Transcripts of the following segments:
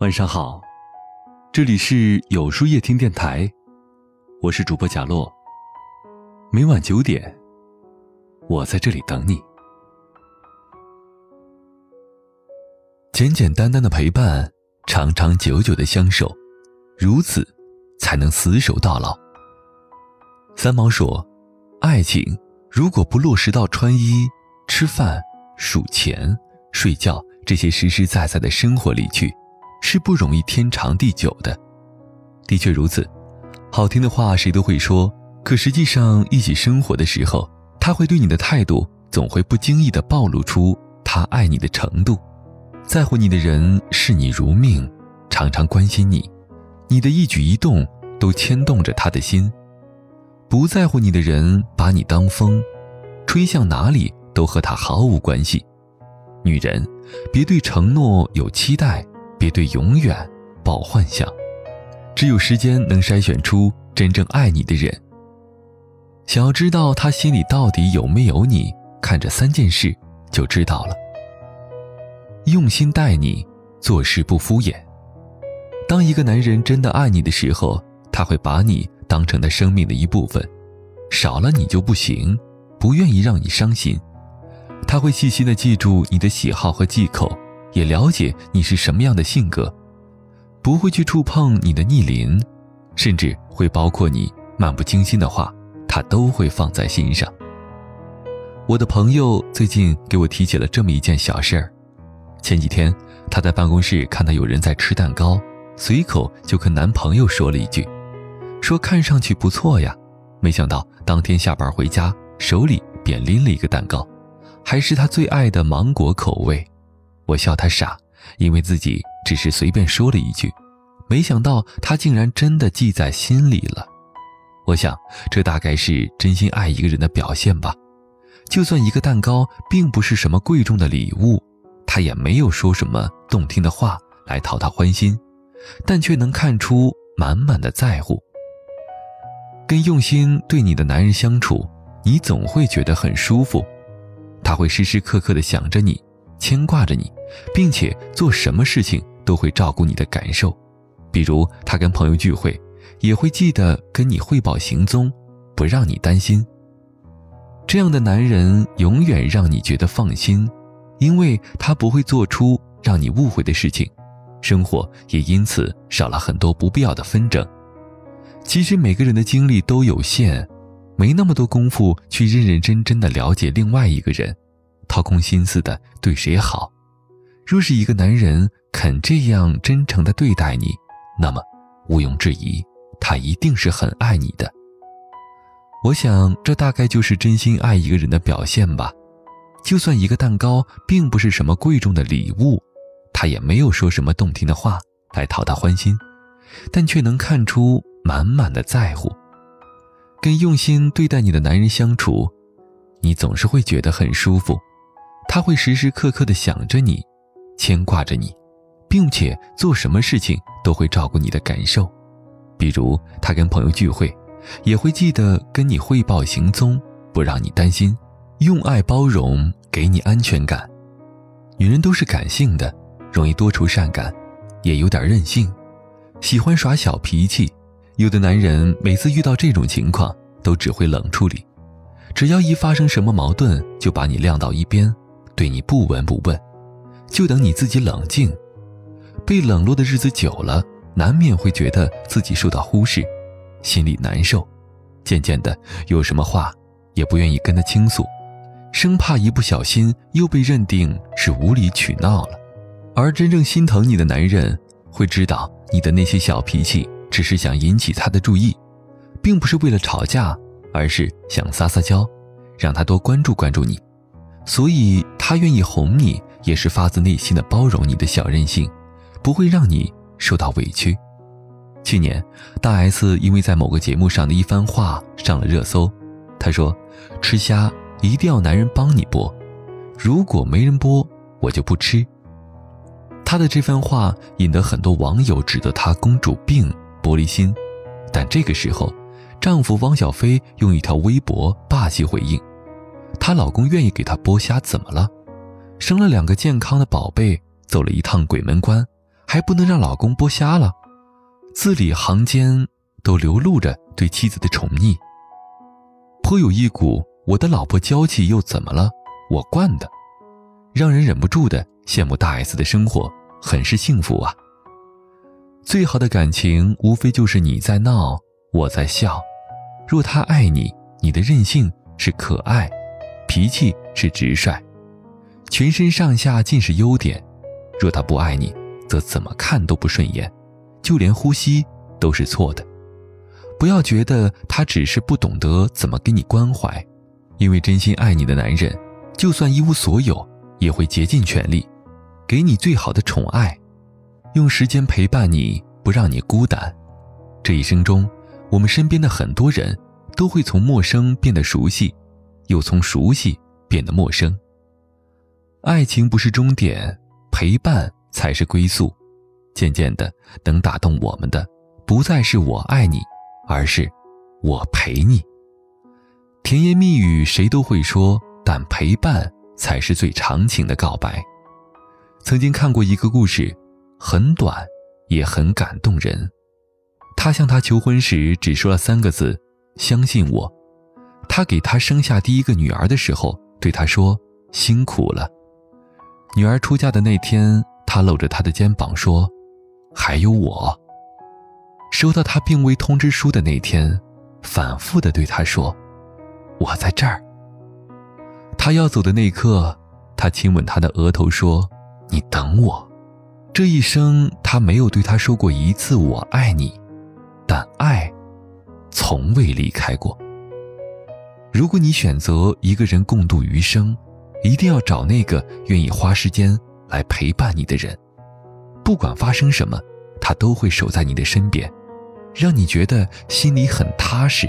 晚上好，这里是有书夜听电台，我是主播贾洛。每晚九点，我在这里等你。简简单单的陪伴，长长久久的相守，如此才能厮守到老。三毛说：“爱情如果不落实到穿衣、吃饭、数钱、睡觉这些实实在在的生活里去。”是不容易天长地久的，的确如此。好听的话谁都会说，可实际上一起生活的时候，他会对你的态度总会不经意地暴露出他爱你的程度。在乎你的人视你如命，常常关心你，你的一举一动都牵动着他的心。不在乎你的人把你当风，吹向哪里都和他毫无关系。女人，别对承诺有期待。别对永远抱幻想，只有时间能筛选出真正爱你的人。想要知道他心里到底有没有你，看这三件事就知道了。用心待你，做事不敷衍。当一个男人真的爱你的时候，他会把你当成他生命的一部分，少了你就不行，不愿意让你伤心。他会细心的记住你的喜好和忌口。也了解你是什么样的性格，不会去触碰你的逆鳞，甚至会包括你漫不经心的话，他都会放在心上。我的朋友最近给我提起了这么一件小事儿：前几天她在办公室看到有人在吃蛋糕，随口就跟男朋友说了一句，说看上去不错呀。没想到当天下班回家，手里便拎了一个蛋糕，还是他最爱的芒果口味。我笑他傻，因为自己只是随便说了一句，没想到他竟然真的记在心里了。我想，这大概是真心爱一个人的表现吧。就算一个蛋糕并不是什么贵重的礼物，他也没有说什么动听的话来讨他欢心，但却能看出满满的在乎。跟用心对你的男人相处，你总会觉得很舒服，他会时时刻刻的想着你。牵挂着你，并且做什么事情都会照顾你的感受，比如他跟朋友聚会，也会记得跟你汇报行踪，不让你担心。这样的男人永远让你觉得放心，因为他不会做出让你误会的事情，生活也因此少了很多不必要的纷争。其实每个人的精力都有限，没那么多功夫去认认真真的了解另外一个人。掏空心思的对谁好？若是一个男人肯这样真诚的对待你，那么毋庸置疑，他一定是很爱你的。我想，这大概就是真心爱一个人的表现吧。就算一个蛋糕并不是什么贵重的礼物，他也没有说什么动听的话来讨他欢心，但却能看出满满的在乎。跟用心对待你的男人相处，你总是会觉得很舒服。他会时时刻刻的想着你，牵挂着你，并且做什么事情都会照顾你的感受。比如他跟朋友聚会，也会记得跟你汇报行踪，不让你担心，用爱包容，给你安全感。女人都是感性的，容易多愁善感，也有点任性，喜欢耍小脾气。有的男人每次遇到这种情况，都只会冷处理，只要一发生什么矛盾，就把你晾到一边。对你不闻不问，就等你自己冷静。被冷落的日子久了，难免会觉得自己受到忽视，心里难受。渐渐的，有什么话也不愿意跟他倾诉，生怕一不小心又被认定是无理取闹了。而真正心疼你的男人，会知道你的那些小脾气只是想引起他的注意，并不是为了吵架，而是想撒撒娇，让他多关注关注你。所以，他愿意哄你，也是发自内心的包容你的小任性，不会让你受到委屈。去年，大 S 因为在某个节目上的一番话上了热搜。她说：“吃虾一定要男人帮你剥，如果没人剥，我就不吃。”她的这番话引得很多网友指责她公主病、玻璃心。但这个时候，丈夫汪小菲用一条微博霸气回应。她老公愿意给她剥虾，怎么了？生了两个健康的宝贝，走了一趟鬼门关，还不能让老公剥虾了，字里行间都流露着对妻子的宠溺，颇有一股我的老婆娇气又怎么了，我惯的，让人忍不住的羡慕大 S 的生活很是幸福啊。最好的感情无非就是你在闹，我在笑。若他爱你，你的任性是可爱，脾气是直率，全身上下尽是优点；若他不爱你，则怎么看都不顺眼，就连呼吸都是错的。不要觉得他只是不懂得怎么给你关怀，因为真心爱你的男人，就算一无所有，也会竭尽全力，给你最好的宠爱，用时间陪伴你，不让你孤单。这一生中，我们身边的很多人，都会从陌生变得熟悉，又从熟悉变得陌生。爱情不是终点，陪伴。才是归宿，渐渐的，能打动我们的，不再是我爱你，而是我陪你。甜言蜜语谁都会说，但陪伴才是最长情的告白。曾经看过一个故事，很短，也很感动人。他向她求婚时，只说了三个字：“相信我。”他给她生下第一个女儿的时候，对她说：“辛苦了。”女儿出嫁的那天。他搂着她的肩膀说：“还有我。”收到他病危通知书的那天，反复的对她说：“我在这儿。”他要走的那一刻，他亲吻她的额头说：“你等我。”这一生，他没有对她说过一次“我爱你”，但爱，从未离开过。如果你选择一个人共度余生，一定要找那个愿意花时间。来陪伴你的人，不管发生什么，他都会守在你的身边，让你觉得心里很踏实，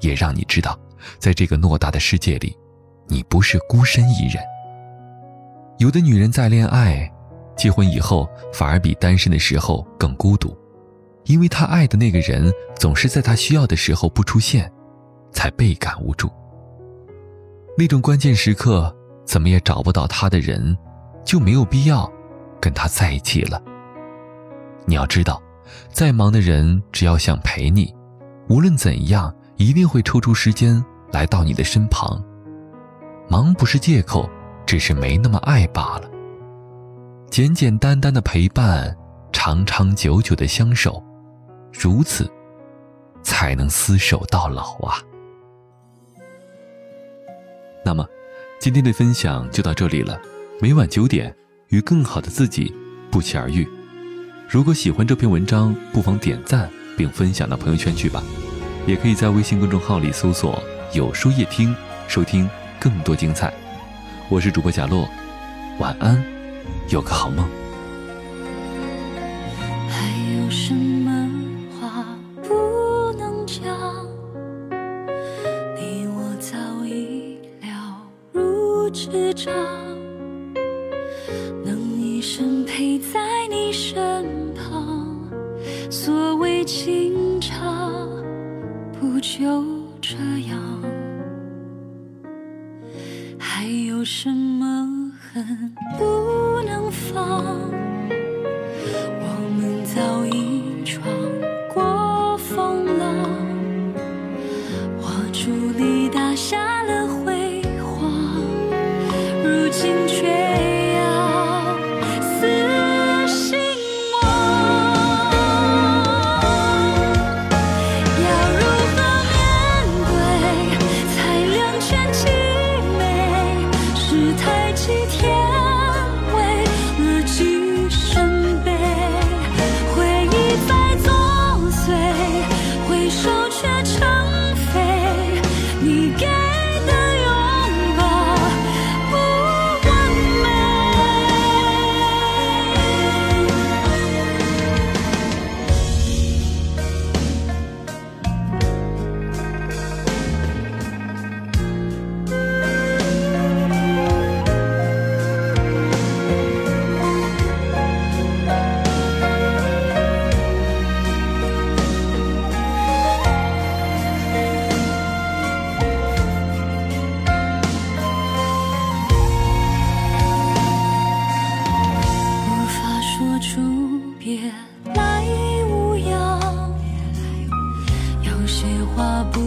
也让你知道，在这个偌大的世界里，你不是孤身一人。有的女人在恋爱、结婚以后，反而比单身的时候更孤独，因为她爱的那个人总是在她需要的时候不出现，才倍感无助。那种关键时刻怎么也找不到他的人。就没有必要跟他在一起了。你要知道，再忙的人，只要想陪你，无论怎样，一定会抽出时间来到你的身旁。忙不是借口，只是没那么爱罢了。简简单单的陪伴，长长久久的相守，如此，才能厮守到老啊。那么，今天的分享就到这里了。每晚九点，与更好的自己不期而遇。如果喜欢这篇文章，不妨点赞并分享到朋友圈去吧。也可以在微信公众号里搜索“有书夜听”，收听更多精彩。我是主播贾洛，晚安，有个好梦。这样？还有什么恨不能放？我们早已闯花不